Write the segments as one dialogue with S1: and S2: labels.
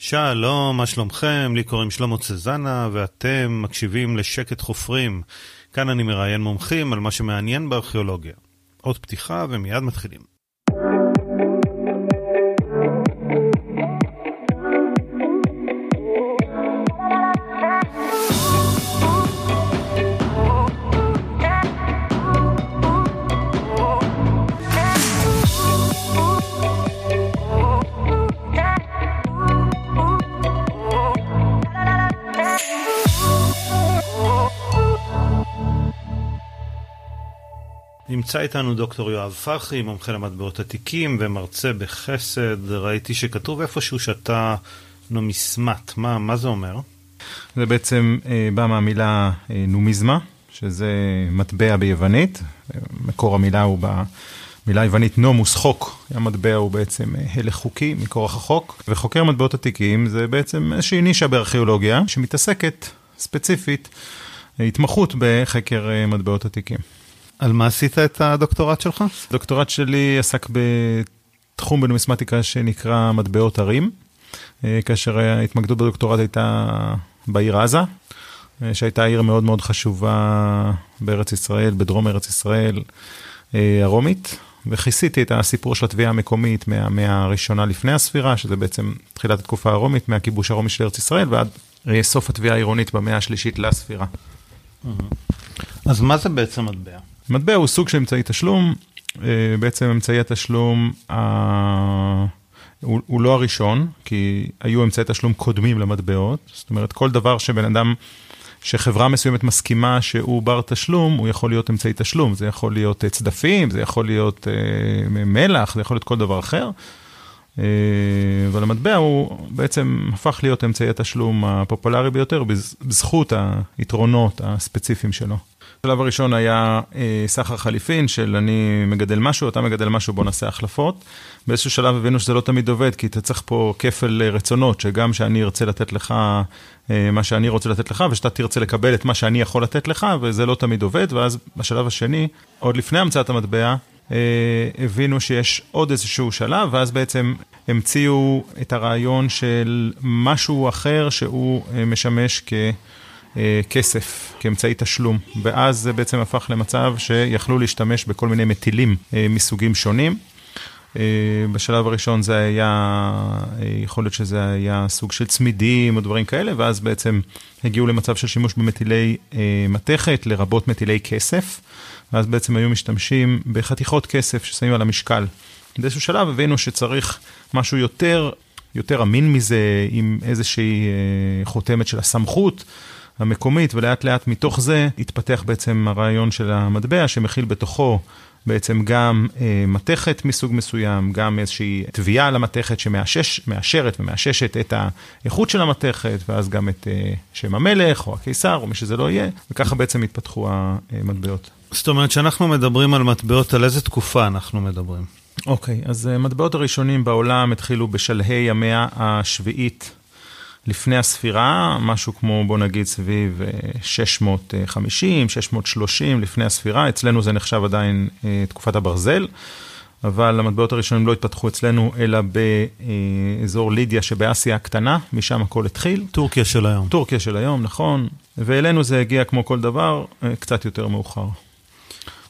S1: שלום, מה שלומכם? לי קוראים שלמה צזנה, ואתם מקשיבים לשקט חופרים. כאן אני מראיין מומחים על מה שמעניין בארכיאולוגיה. עוד פתיחה ומיד מתחילים. נמצא איתנו דוקטור יואב פרחי, מומחה למטבעות עתיקים ומרצה בחסד. ראיתי שכתוב איפשהו שאתה נומיסמט. מה, מה זה אומר?
S2: זה בעצם אה, בא מהמילה אה, נומיזמה, שזה מטבע ביוונית. מקור המילה הוא במילה היוונית נומוס חוק. המטבע הוא בעצם אה, הלך חוקי מכורח החוק. וחוקר מטבעות עתיקים זה בעצם איזושהי נישה בארכיאולוגיה שמתעסקת ספציפית, התמחות בחקר אה, מטבעות עתיקים.
S1: על מה עשית את הדוקטורט שלך?
S2: הדוקטורט שלי עסק בתחום בנומיסמטיקה שנקרא מטבעות ערים, אה, כאשר ההתמקדות בדוקטורט הייתה בעיר עזה, אה, שהייתה עיר מאוד מאוד חשובה בארץ ישראל, בדרום ארץ ישראל אה, הרומית, וכיסיתי את הסיפור של התביעה המקומית מהמאה הראשונה לפני הספירה, שזה בעצם תחילת התקופה הרומית, מהכיבוש הרומי של ארץ ישראל, ועד סוף התביעה העירונית במאה השלישית לספירה.
S1: אז מה זה בעצם מטבע?
S2: מטבע הוא סוג של אמצעי תשלום, אה, בעצם אמצעי התשלום, הוא, הוא לא הראשון, כי היו אמצעי תשלום קודמים למטבעות, זאת אומרת, כל דבר שבן אדם, שחברה מסוימת מסכימה שהוא בר תשלום, הוא יכול להיות אמצעי תשלום, זה יכול להיות אה, צדפים, זה יכול להיות אה, מלח, זה יכול להיות כל דבר אחר. אבל המטבע הוא בעצם הפך להיות אמצעי התשלום הפופולרי ביותר בזכות היתרונות הספציפיים שלו. השלב הראשון היה אה, סחר חליפין של אני מגדל משהו, אתה מגדל משהו, בוא נעשה החלפות. באיזשהו שלב הבינו שזה לא תמיד עובד, כי אתה צריך פה כפל אה, רצונות, שגם שאני ארצה לתת לך אה, מה שאני רוצה לתת לך, ושאתה תרצה לקבל את מה שאני יכול לתת לך, וזה לא תמיד עובד, ואז בשלב השני, עוד לפני המצאת המטבע, הבינו שיש עוד איזשהו שלב, ואז בעצם המציאו את הרעיון של משהו אחר שהוא משמש כ... אה, כסף כאמצעי תשלום, ואז זה בעצם הפך למצב שיכלו להשתמש בכל מיני מטילים אה, מסוגים שונים. אה, בשלב הראשון זה היה, יכול להיות שזה היה סוג של צמידים או דברים כאלה, ואז בעצם הגיעו למצב של שימוש במטילי מתכת, לרבות מטילי כסף, ואז בעצם היו משתמשים בחתיכות כסף ששמים על המשקל. באיזשהו שלב הבינו שצריך משהו יותר, יותר אמין מזה, עם איזושהי חותמת של הסמכות. המקומית, ולאט לאט מתוך זה התפתח בעצם הרעיון של המטבע, שמכיל בתוכו בעצם גם אה, מתכת מסוג מסוים, גם איזושהי תביעה על המתכת שמאשרת ומאששת את האיכות של המתכת, ואז גם את אה, שם המלך או הקיסר או מי שזה לא יהיה, וככה בעצם התפתחו המטבעות.
S1: זאת אומרת שאנחנו מדברים על מטבעות, על איזה תקופה אנחנו מדברים?
S2: אוקיי, okay, אז המטבעות אה, הראשונים בעולם התחילו בשלהי המאה השביעית לפני הספירה, משהו כמו בוא נגיד סביב 650, אה, 630 לפני הספירה, אצלנו זה נחשב עדיין אה, תקופת הברזל, אבל המטבעות הראשונים לא התפתחו אצלנו, אלא באזור לידיה שבאסיה הקטנה, משם הכל התחיל.
S1: טורקיה של היום.
S2: טורקיה של היום, נכון, ואלינו זה הגיע כמו כל דבר, אה, קצת יותר מאוחר.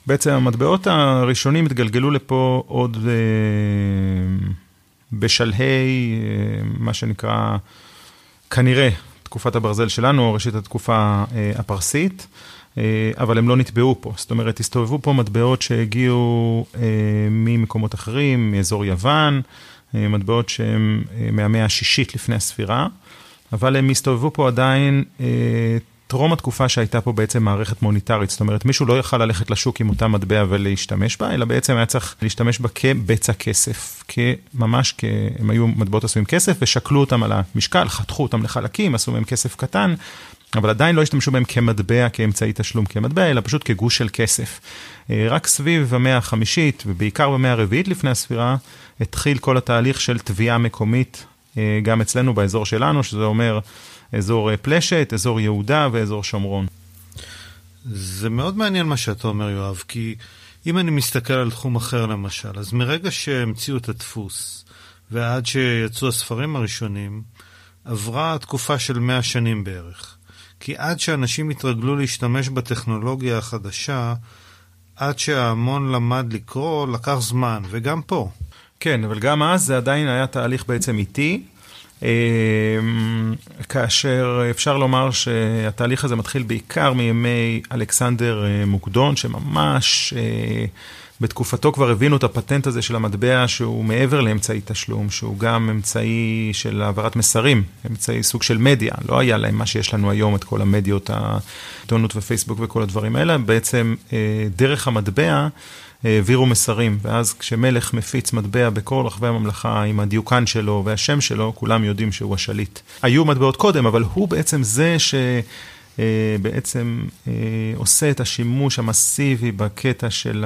S2: בעצם המטבעות הראשונים התגלגלו לפה עוד בשלהי, מה שנקרא, כנראה תקופת הברזל שלנו, או ראשית התקופה אה, הפרסית, אה, אבל הם לא נטבעו פה. זאת אומרת, הסתובבו פה מטבעות שהגיעו אה, ממקומות אחרים, מאזור יוון, מטבעות שהם מהמאה השישית לפני הספירה, אבל הם הסתובבו פה עדיין טרום התקופה שהייתה פה בעצם מערכת מוניטרית, זאת אומרת, מישהו לא יכל ללכת לשוק עם אותה מטבע ולהשתמש בה, אלא בעצם היה צריך להשתמש בה כבצע כסף, ממש, כ... הם היו מטבעות עשויים כסף ושקלו אותם על המשקל, חתכו אותם לחלקים, עשו מהם כסף קטן, אבל עדיין לא השתמשו בהם כמטבע, כאמצעי תשלום כמטבע, אלא פשוט כגוש של כסף. אה, רק סביב המאה החמישית, ובעיקר במאה הרביעית לפני הספירה, התחיל כל התהליך של תביעה מקומית, אה, גם אצלנו באזור שלנו, שזה אומר... אזור אה, פלשת, אזור יהודה ואזור שומרון.
S1: זה מאוד מעניין מה שאתה אומר, יואב, כי אם אני מסתכל על תחום אחר למשל, אז מרגע שהמציאו את הדפוס ועד שיצאו הספרים הראשונים, עברה תקופה של 100 שנים בערך. כי עד שאנשים התרגלו להשתמש בטכנולוגיה החדשה, עד שההמון למד לקרוא, לקח זמן, וגם פה.
S2: כן, אבל גם אז זה עדיין היה תהליך בעצם איטי, כאשר אפשר לומר שהתהליך הזה מתחיל בעיקר מימי אלכסנדר אה, מוקדון, שממש אה, בתקופתו כבר הבינו את הפטנט הזה של המטבע שהוא מעבר לאמצעי תשלום, שהוא גם אמצעי של העברת מסרים, אמצעי סוג של מדיה. לא היה להם מה שיש לנו היום, את כל המדיות, העיתונות ופייסבוק וכל הדברים האלה, בעצם דרך המטבע העבירו מסרים, ואז כשמלך מפיץ מטבע בכל רחבי הממלכה עם הדיוקן שלו והשם שלו, כולם יודעים שהוא השליט. היו מטבעות קודם, אבל הוא בעצם זה ש... בעצם עושה את השימוש המסיבי בקטע של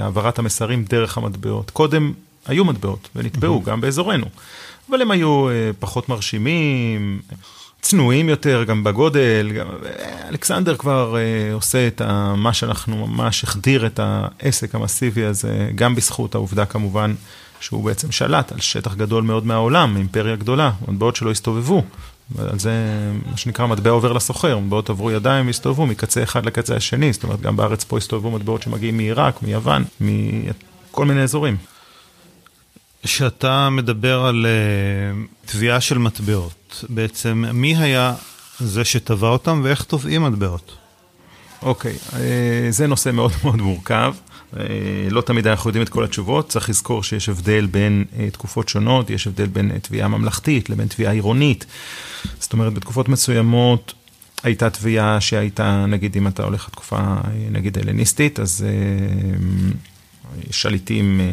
S2: העברת המסרים דרך המטבעות. קודם היו מטבעות ונטבעו גם באזורנו, אבל הם היו פחות מרשימים, צנועים יותר, גם בגודל, גם... אלכסנדר כבר uh, עושה את ה... מה שאנחנו ממש החדיר את העסק המסיבי הזה, גם בזכות העובדה כמובן שהוא בעצם שלט על שטח גדול מאוד מהעולם, אימפריה גדולה, מטבעות שלא הסתובבו. על זה מה שנקרא מטבע עובר לסוחר, מטבעות עברו ידיים והסתובבו מקצה אחד לקצה השני, זאת אומרת גם בארץ פה הסתובבו מטבעות שמגיעים מעיראק, מיוון, מכל מיני אזורים.
S1: כשאתה מדבר על uh, תביעה של מטבעות, בעצם מי היה זה שטבע אותם ואיך תובעים מטבעות?
S2: אוקיי, okay, uh, זה נושא מאוד מאוד מורכב. Uh, לא תמיד אנחנו יודעים את כל התשובות, צריך לזכור שיש הבדל בין תקופות שונות, יש הבדל בין תביעה ממלכתית לבין תביעה עירונית. זאת אומרת, בתקופות מסוימות הייתה תביעה שהייתה, נגיד אם אתה הולך לתקופה נגיד הלניסטית, אז שליטים, אה,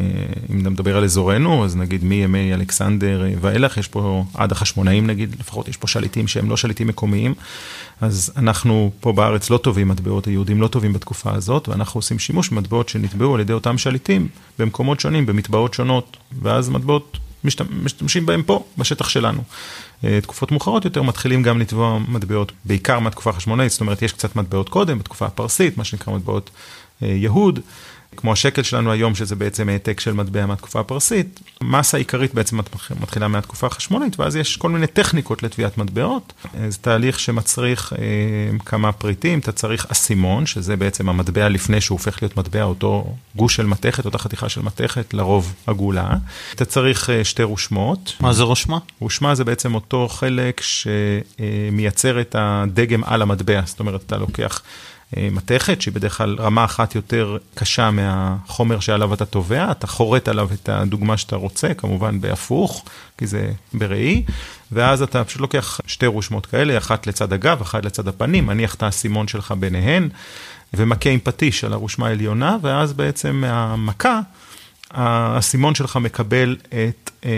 S2: אם אתה מדבר על אזורנו, אז נגיד מימי אלכסנדר אה, ואילך, יש פה עד החשמונאים נגיד, לפחות יש פה שליטים שהם לא שליטים מקומיים, אז אנחנו פה בארץ לא טובים מטבעות, היהודים לא טובים בתקופה הזאת, ואנחנו עושים שימוש במטבעות שנטבעו על ידי אותם שליטים במקומות שונים, במטבעות שונות, ואז מטבעות משתמשים בהם פה, בשטח שלנו. אה, תקופות מאוחרות יותר מתחילים גם לתבוע מטבעות, בעיקר מהתקופה החשמונאית, זאת אומרת יש קצת מטבעות קודם, בתקופה הפרסית, מה שנקרא מטבעות יהוד. כמו השקל שלנו היום, שזה בעצם העתק של מטבע מהתקופה הפרסית, מסה עיקרית בעצם מתחילה מהתקופה החשמונית, ואז יש כל מיני טכניקות לתביעת מטבעות. זה תהליך שמצריך אה, כמה פריטים, אתה צריך אסימון, שזה בעצם המטבע לפני שהוא הופך להיות מטבע, אותו גוש של מתכת, אותה חתיכה של מתכת, לרוב עגולה. אתה צריך אה, שתי רושמות.
S1: מה זה רושמה?
S2: רושמה זה בעצם אותו חלק שמייצר את הדגם על המטבע, זאת אומרת, אתה לוקח... אה, מתכת, שהיא בדרך כלל רמה אחת יותר קשה מהחומר שעליו אתה תובע, אתה חורט עליו את הדוגמה שאתה רוצה, כמובן בהפוך, כי זה בראי, ואז אתה פשוט לוקח שתי רושמות כאלה, אחת לצד הגב, אחת לצד הפנים, מניח את האסימון שלך ביניהן, ומכה עם פטיש על הרושמה העליונה, ואז בעצם מהמכה, האסימון שלך מקבל את אה,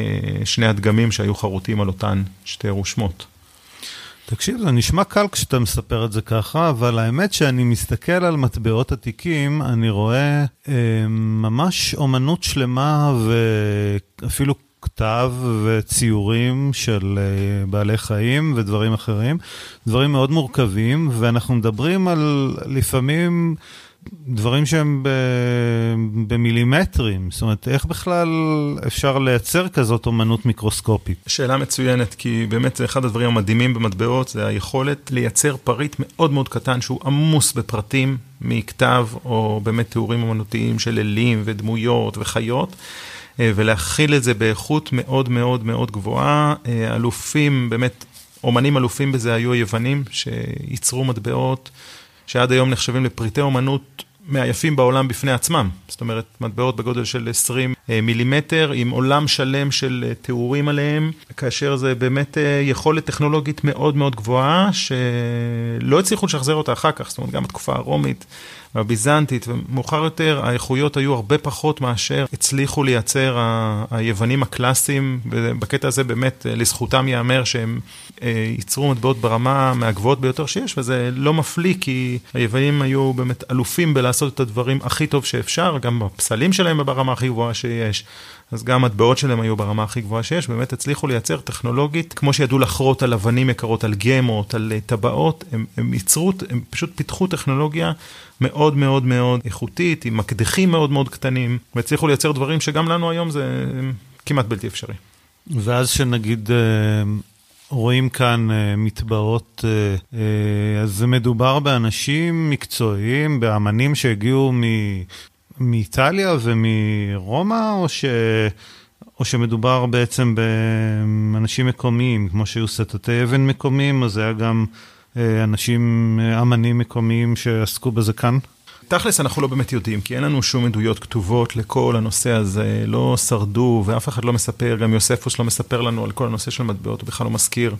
S2: שני הדגמים שהיו חרוטים על אותן שתי רושמות.
S1: תקשיב, זה נשמע קל כשאתה מספר את זה ככה, אבל האמת שאני מסתכל על מטבעות עתיקים, אני רואה אה, ממש אומנות שלמה ואפילו כתב וציורים של אה, בעלי חיים ודברים אחרים, דברים מאוד מורכבים, ואנחנו מדברים על לפעמים... דברים שהם במילימטרים, זאת אומרת, איך בכלל אפשר לייצר כזאת אומנות מיקרוסקופית?
S2: שאלה מצוינת, כי באמת זה אחד הדברים המדהימים במטבעות, זה היכולת לייצר פריט מאוד מאוד קטן שהוא עמוס בפרטים מכתב, או באמת תיאורים אומנותיים של אלים ודמויות וחיות. אה, ולהכיל את זה באיכות מאוד מאוד מאוד גבוהה. אה, אלופים, באמת, אומנים אלופים בזה היו היוונים, שייצרו מטבעות שעד היום נחשבים לפריטי אומנות מהיפים בעולם בפני עצמם. זאת אומרת, מטבעות בגודל של 20 אה, מילימטר, עם עולם שלם של אה, תיאורים עליהם, כאשר זה באמת אה, יכולת טכנולוגית מאוד מאוד גבוהה, שלא הצליחו לשחזר אותה אחר כך, זאת אומרת, גם בתקופה הרומית. והביזנטית, ומאוחר יותר האיכויות היו הרבה פחות מאשר הצליחו לייצר היוונים הקלאסיים, ובקטע הזה באמת לזכותם ייאמר שהם אה, ייצרו מטבעות ברמה מהגבוהות ביותר שיש, וזה לא מפליא כי היוונים היו באמת אלופים בלעשות את הדברים הכי טוב שאפשר, גם הפסלים שלהם ברמה הכי גבוהה שיש. אז גם המטבעות שלהם היו ברמה הכי גבוהה שיש, באמת הצליחו לייצר טכנולוגית, כמו שידעו לחרות על אבנים יקרות, על גמות, על אה, טבעות, הם, הם ייצרו, הם פשוט פיתחו טכנולוגיה מאוד מאוד מאוד איכותית, עם מקדחים מאוד מאוד קטנים, והצליחו לייצר דברים שגם לנו היום זה כמעט בלתי אפשרי.
S1: ואז שנגיד... אה, רואים כאן uh, מטבעות, uh, uh, אז מדובר באנשים מקצועיים, באמנים שהגיעו מ, מאיטליה ומרומא, או, ש, או שמדובר בעצם באנשים מקומיים, כמו שהיו סטטי אבן מקומיים, אז היה גם uh, אנשים, uh, אמנים מקומיים שעסקו בזה כאן?
S2: תכלס אנחנו לא באמת יודעים, כי אין לנו שום עדויות כתובות לכל הנושא הזה, לא שרדו ואף אחד לא מספר, גם יוספוס לא מספר לנו על כל הנושא של מטבעות, הוא בכלל לא מזכיר אה,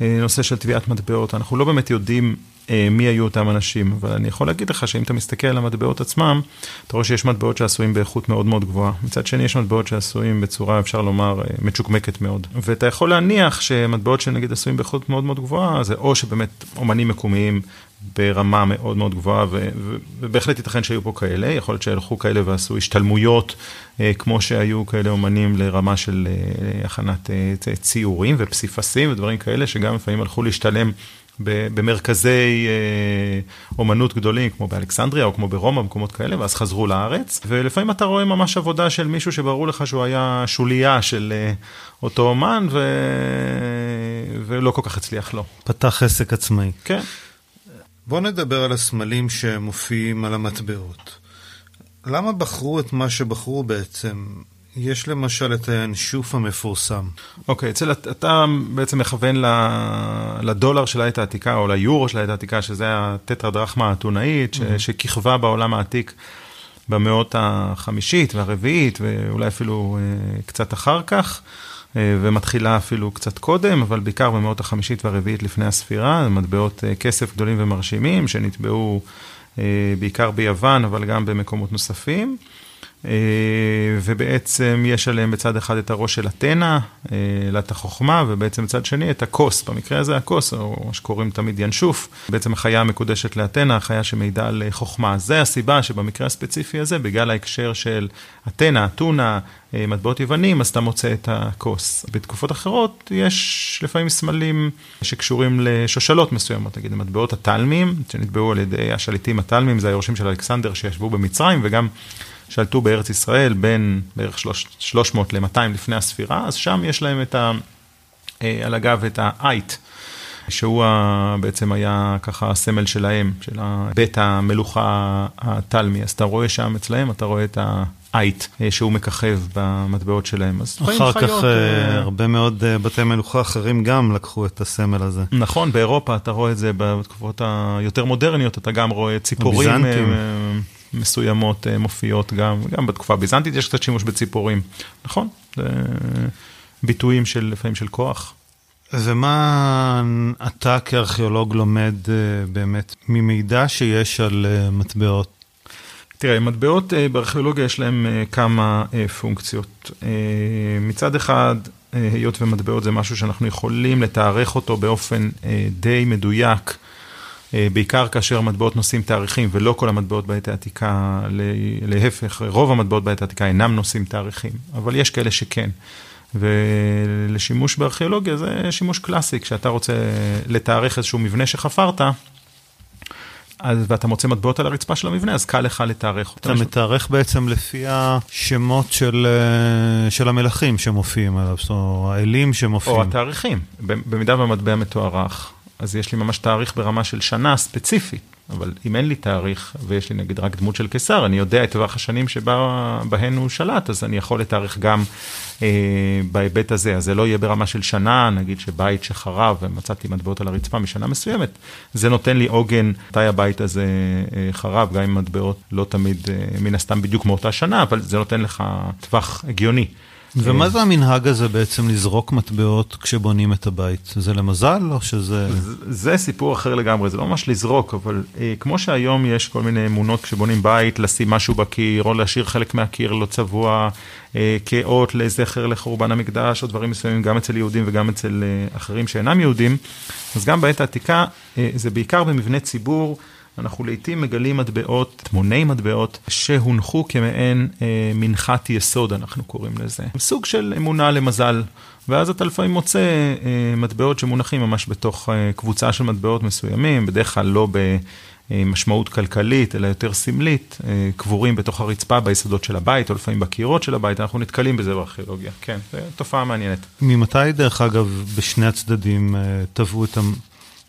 S2: נושא של טביעת מטבעות, אנחנו לא באמת יודעים אה, מי היו אותם אנשים, אבל אני יכול להגיד לך שאם אתה מסתכל על המטבעות עצמם, אתה רואה שיש מטבעות שעשויים באיכות מאוד מאוד גבוהה. מצד שני יש מטבעות שעשויים בצורה, אפשר לומר, אה, מצ'וקמקת מאוד. ואתה יכול להניח שמטבעות שנגיד עשויים באיכות מאוד מאוד גבוהה, זה או שבאמת אומנים מקומיים ברמה מאוד מאוד גבוהה, ו- ובהחלט ייתכן שהיו פה כאלה, יכול להיות שהלכו כאלה ועשו השתלמויות, אה, כמו שהיו כאלה אומנים לרמה של אה, הכנת אה, ציורים ופסיפסים ודברים כאלה, שגם לפעמים הלכו להשתלם במרכזי אומנות גדולים, כמו באלכסנדריה או כמו ברומא, במקומות כאלה, ואז חזרו לארץ. ולפעמים אתה רואה ממש עבודה של מישהו שברור לך שהוא היה שוליה של אותו אומן, ו... ולא כל כך הצליח לו.
S1: פתח עסק עצמאי.
S2: כן.
S1: בואו נדבר על הסמלים שמופיעים על המטבעות. למה בחרו את מה שבחרו בעצם? יש למשל את הינשוף המפורסם.
S2: אוקיי, okay, אתה בעצם מכוון לדולר של העת העתיקה, או ליורו של העת העתיקה, שזה הטטרדרחמה האתונאית, mm-hmm. שכיכבה בעולם העתיק במאות החמישית והרביעית, ואולי אפילו אה, קצת אחר כך. אה, ומתחילה אפילו קצת קודם, אבל בעיקר במאות החמישית והרביעית לפני הספירה, מטבעות אה, כסף גדולים ומרשימים שנטבעו אה, בעיקר ביוון, אבל גם במקומות נוספים. אה, ובעצם יש עליהם בצד אחד את הראש של אתנה, אלת אה, החוכמה, ובעצם בצד שני את הכוס, במקרה הזה הכוס, או מה שקוראים תמיד ינשוף, בעצם החיה המקודשת לאתנה, החיה שמעידה על חוכמה. זה הסיבה שבמקרה הספציפי הזה, בגלל ההקשר של אתנה, אתונה, מטבעות יוונים, אז אתה מוצא את הכוס. בתקופות אחרות יש לפעמים סמלים שקשורים לשושלות מסוימות, נגיד מטבעות התלמים, שנטבעו על ידי השליטים התלמים, זה היורשים של אלכסנדר שישבו במצרים, וגם שלטו בארץ ישראל בין בערך 300 ל-200 לפני הספירה, אז שם יש להם את ה... אה, על הגב את האייט, שהוא בעצם היה ככה הסמל שלהם, של בית המלוכה התלמי. אז אתה רואה שם אצלהם, אתה רואה את האייט אה, שהוא מככב במטבעות שלהם. אז
S1: אחר כך חיות, uh, הרבה מאוד uh, בתי מלוכה אחרים גם לקחו את הסמל הזה.
S2: נכון, באירופה אתה רואה את זה בתקופות היותר מודרניות, אתה גם רואה ציפורים. הביזנטים. מסוימות אה, מופיעות גם, גם בתקופה הביזנטית יש קצת שימוש בציפורים, נכון? זה ביטויים של לפעמים של כוח.
S1: ומה אתה כארכיאולוג לומד אה, באמת ממידע שיש על אה, מטבעות?
S2: תראה, מטבעות בארכיאולוגיה יש להם כמה פונקציות. מצד אחד, היות ומטבעות זה משהו שאנחנו יכולים לתארך אותו באופן די מדויק. אה, בעיקר כאשר מטבעות נושאים תאריכים, ולא כל המטבעות בעת העתיקה, להפך, רוב המטבעות בעת העתיקה אינם נושאים תאריכים, אבל יש כאלה שכן. ולשימוש בארכיאולוגיה זה שימוש קלאסי, כשאתה רוצה לתארך איזשהו מבנה שחפרת, אז, ואתה מוצא מטבעות על הרצפה של המבנה, אז קל לך לתארך
S1: אותם. אתה מתארך בעצם לפי השמות של, אה, של המלכים שמופיעים עליו, זאת אומרת, האלים שמופיעים.
S2: או התאריכים, במידה והמטבע מתוארך. אז יש לי ממש תאריך ברמה של שנה ספציפית, אבל אם אין לי תאריך ויש לי נגיד רק דמות של קיסר, אני יודע את טווח השנים שבהן הוא שלט, אז אני יכול לתאריך גם אה, בהיבט הזה. אז זה לא יהיה ברמה של שנה, נגיד שבית שחרב ומצאתי מטבעות על הרצפה משנה מסוימת, זה נותן לי עוגן מתי הבית הזה אה, חרב, גם עם מטבעות לא תמיד אה, מן הסתם בדיוק מאותה שנה, אבל זה נותן לך טווח הגיוני.
S1: ומה זה המנהג הזה בעצם לזרוק מטבעות כשבונים את הבית? זה למזל או שזה...
S2: זה סיפור אחר לגמרי, זה לא ממש לזרוק, אבל אה, כמו שהיום יש כל מיני אמונות כשבונים בית, לשים משהו בקיר, או להשאיר חלק מהקיר לא צבוע, אה, כאות לזכר לחורבן המקדש, או דברים מסוימים, גם אצל יהודים וגם אצל אה, אחרים שאינם יהודים, אז גם בעת העתיקה אה, זה בעיקר במבני ציבור. אנחנו לעיתים מגלים מטבעות, תמוני מטבעות, שהונחו כמעין אה, מנחת יסוד, אנחנו קוראים לזה. סוג של אמונה למזל. ואז אתה לפעמים מוצא אה, מטבעות שמונחים ממש בתוך אה, קבוצה של מטבעות מסוימים, בדרך כלל לא משמעות כלכלית, אלא יותר סמלית, קבורים בתוך הרצפה ביסודות של הבית, או לפעמים בקירות של הבית, אנחנו נתקלים בזה בארכיאולוגיה. כן, זו תופעה מעניינת.
S1: ממתי, דרך אגב, בשני הצדדים טבעו את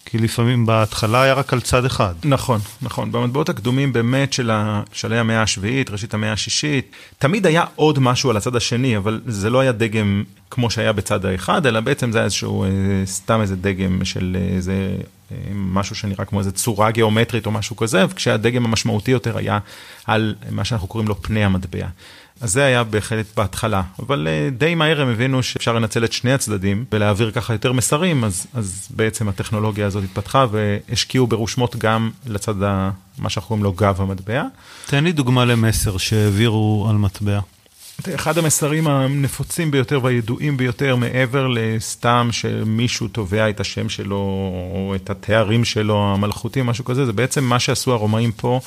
S1: כי לפעמים בהתחלה היה רק על צד אחד.
S2: נכון, נכון. במטבעות הקדומים באמת של שלהי המאה השביעית, ראשית המאה השישית, תמיד היה עוד משהו על הצד השני, אבל זה לא היה דגם כמו שהיה בצד האחד, אלא בעצם זה היה איזשהו, אה, סתם איזה דגם של איזה אה, משהו שנראה כמו איזה צורה גיאומטרית או משהו כזה, כשהדגם המשמעותי יותר היה על מה שאנחנו קוראים לו פני המטבע. אז זה היה בהחלט בהתחלה, אבל אה, די מהר הם הבינו שאפשר לנצל את שני הצדדים ולהעביר ככה יותר מסרים, אז, אז בעצם הטכנולוגיה הזאת התפתחה והשקיעו ברושמות גם לצד ה, מה שאנחנו קוראים לו גב המטבע.
S1: תן לי דוגמה למסר שהעבירו על מטבע.
S2: אחד המסרים הנפוצים ביותר והידועים ביותר, מעבר לסתם שמישהו תובע את השם שלו או את התארים שלו המלכותיים, משהו כזה, זה בעצם מה שעשו הרומאים פה.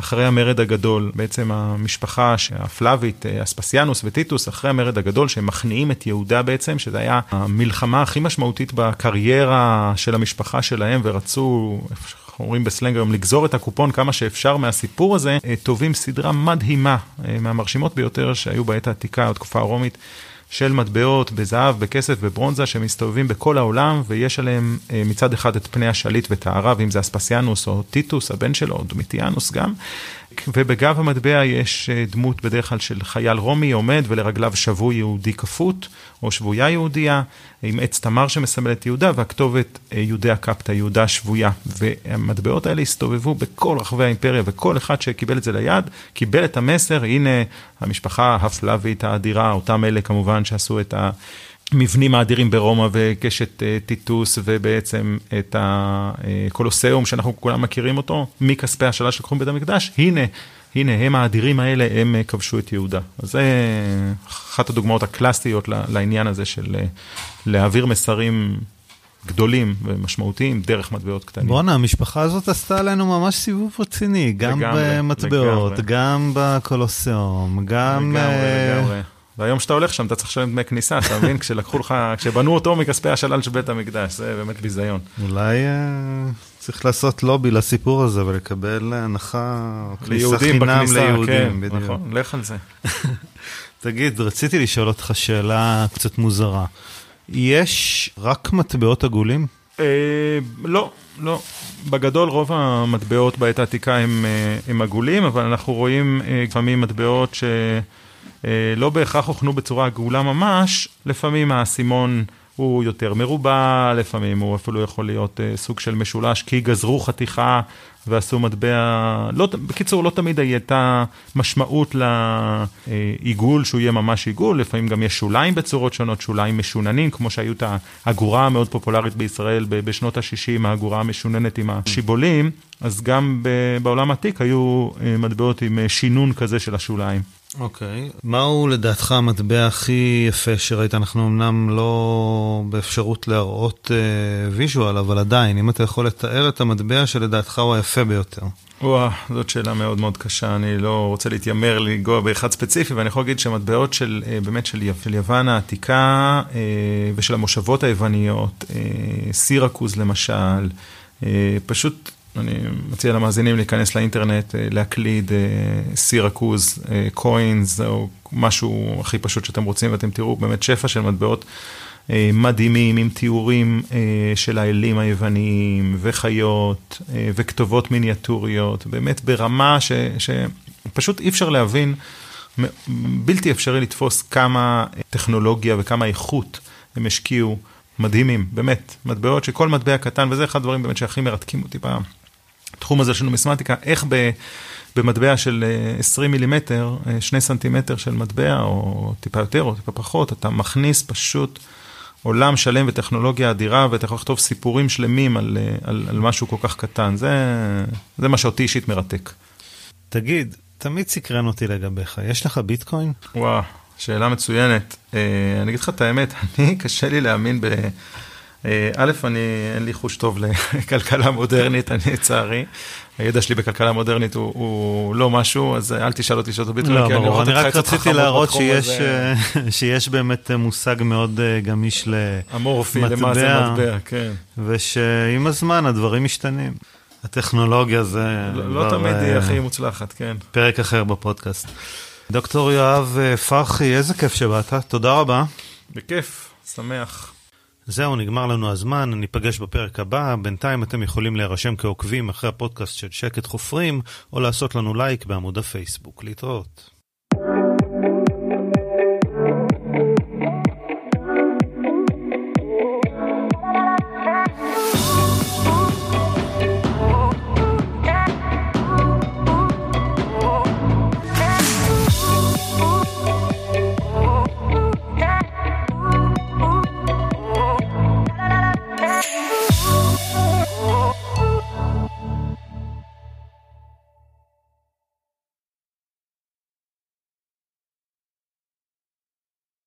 S2: אחרי המרד הגדול, בעצם המשפחה הפלאבית, אה, אספסיאנוס וטיטוס, אחרי המרד הגדול, שהם מכניעים את יהודה בעצם, שזה היה המלחמה הכי משמעותית בקריירה של המשפחה שלהם, ורצו, אנחנו אומרים בסלנג היום, לגזור את הקופון כמה שאפשר מהסיפור הזה, טובים אה, סדרה מדהימה, אה, מהמרשימות ביותר שהיו בעת העתיקה, בתקופה הרומית. של מטבעות בזהב, בכסף, בברונזה, שמסתובבים בכל העולם, ויש עליהם אה, מצד אחד את פני השליט וטהריו, אם זה אספסיאנוס או טיטוס, הבן שלו, או דומיטיאנוס גם, ובגב המטבע יש דמות בדרך כלל של חייל רומי עומד ולרגליו שבוי יהודי כפות, או שבויה יהודייה, עם עץ תמר שמסמל את יהודה, והכתובת אה, יהודי הקפטה, יהודה שבויה. והמטבעות האלה הסתובבו בכל רחבי האימפריה, וכל אחד שקיבל את זה ליד, קיבל את המסר, הנה המשפחה הפלאבית האדירה, אותם אלה כמובן שעשו את ה... מבנים האדירים ברומא וקשת אה, טיטוס ובעצם את הקולוסיאום שאנחנו כולם מכירים אותו מכספי השאלה שלקחו מבית המקדש, הנה, הנה הם האדירים האלה, הם אה, כבשו את יהודה. אז זה אחת הדוגמאות הקלאסטיות לעניין הזה של אה, להעביר מסרים גדולים ומשמעותיים דרך מטבעות קטנים.
S1: בואנה, המשפחה הזאת עשתה עלינו ממש סיבוב רציני, גם לגמרי, במטבעות, לגמרי. גם בקולוסיאום, גם...
S2: לגמרי, לגמרי. והיום כשאתה הולך שם, אתה צריך לשלם דמי כניסה, אתה מבין? כשלקחו לך, כשבנו אותו מכספי השלל של בית המקדש, זה באמת ביזיון.
S1: אולי uh, צריך לעשות לובי לסיפור הזה ולקבל הנחה, כניסה חינם ליהודים, כן,
S2: בדיוק. נכון, לך על זה.
S1: תגיד, רציתי לשאול אותך שאלה קצת מוזרה. יש רק מטבעות עגולים?
S2: אה, לא, לא. בגדול רוב המטבעות בעת העתיקה הם, אה, הם עגולים, אבל אנחנו רואים אה, לפעמים מטבעות ש... אה, בהכרח הוכנו בצורה עגולה ממש, לפעמים האסימון הוא יותר מרובע, לפעמים הוא אפילו יכול להיות אה, סוג של משולש, כי גזרו חתיכה ועשו מטבע, לא, בקיצור, לא תמיד הייתה משמעות לעיגול שהוא יהיה ממש עיגול, לפעמים גם יש שוליים בצורות שונות, שוליים משוננים, כמו שהיו את האגורה המאוד פופולרית בישראל בשנות ה-60, האגורה המשוננת עם השיבולים, אז גם בעולם העתיק היו אה, מטבעות עם שינון כזה של השוליים.
S1: אוקיי. Okay. מהו לדעתך המטבע הכי יפה שראית? אנחנו אמנם לא באפשרות להראות אה, visual, אבל עדיין, אם אתה יכול לתאר את המטבע שלדעתך הוא היפה ביותר.
S2: וואה, זאת שאלה מאוד מאוד קשה, אני לא רוצה להתיימר לנגוע באחד ספציפי, ואני יכול להגיד שמטבעות של, אה, באמת של, של יוון העתיקה אה, ושל המושבות היווניות, סירקוז למשל, פשוט אני מציע למאזינים להיכנס לאינטרנט, אה, להקליד אה, Syracuse, אה, coins, או משהו הכי פשוט שאתם רוצים, ואתם תראו באמת שפע של מטבעות מדהימים, עם תיאורים של האלים היווניים, וחיות, וכתובות מיניאטוריות, באמת ברמה ש, שפשוט אי אפשר להבין, בלתי אפשרי לתפוס כמה טכנולוגיה וכמה איכות הם השקיעו. מדהימים, באמת, מטבעות שכל מטבע קטן, וזה אחד הדברים באמת שהכי מרתקים אותי פעם. התחום הזה של נומיסמטיקה, איך ב, במטבע של 20 אה, מילימטר, 2 אה, סנטימטר של מטבע, או טיפה יותר או טיפה פחות, אתה מכניס פשוט עולם שלם וטכנולוגיה אדירה, ואתה יכול לכתוב סיפורים שלמים על, אה, על, על משהו כל כך קטן. זה, זה מה שאותי אישית מרתק.
S1: תגיד, תמיד סקרן אותי לגביך, יש לך ביטקוין?
S2: וואו, שאלה מצוינת. אני אגיד לך את האמת, אני, קשה לי להאמין ב... אה, א', אני, אין לי חוש טוב לכלכלה מודרנית, אני לצערי. הידע שלי בכלכלה מודרנית הוא, הוא לא משהו, אז אל תשאל אותי שאלות ביטוי,
S1: לא, כי אני אני רק רציתי להראות שיש, אה, שיש באמת מושג מאוד אה, גמיש למטבע.
S2: אמורפי, למה זה מטבע, כן.
S1: ושעם הזמן הדברים משתנים. הטכנולוגיה זה...
S2: לא, לא תמיד היא הכי מוצלחת, כן.
S1: פרק אחר בפודקאסט. דוקטור יואב פרחי, איזה כיף שבאת, תודה רבה.
S2: בכיף, שמח.
S1: זהו, נגמר לנו הזמן, ניפגש בפרק הבא. בינתיים אתם יכולים להירשם כעוקבים אחרי הפודקאסט של שקט חופרים, או לעשות לנו לייק בעמוד הפייסבוק. להתראות.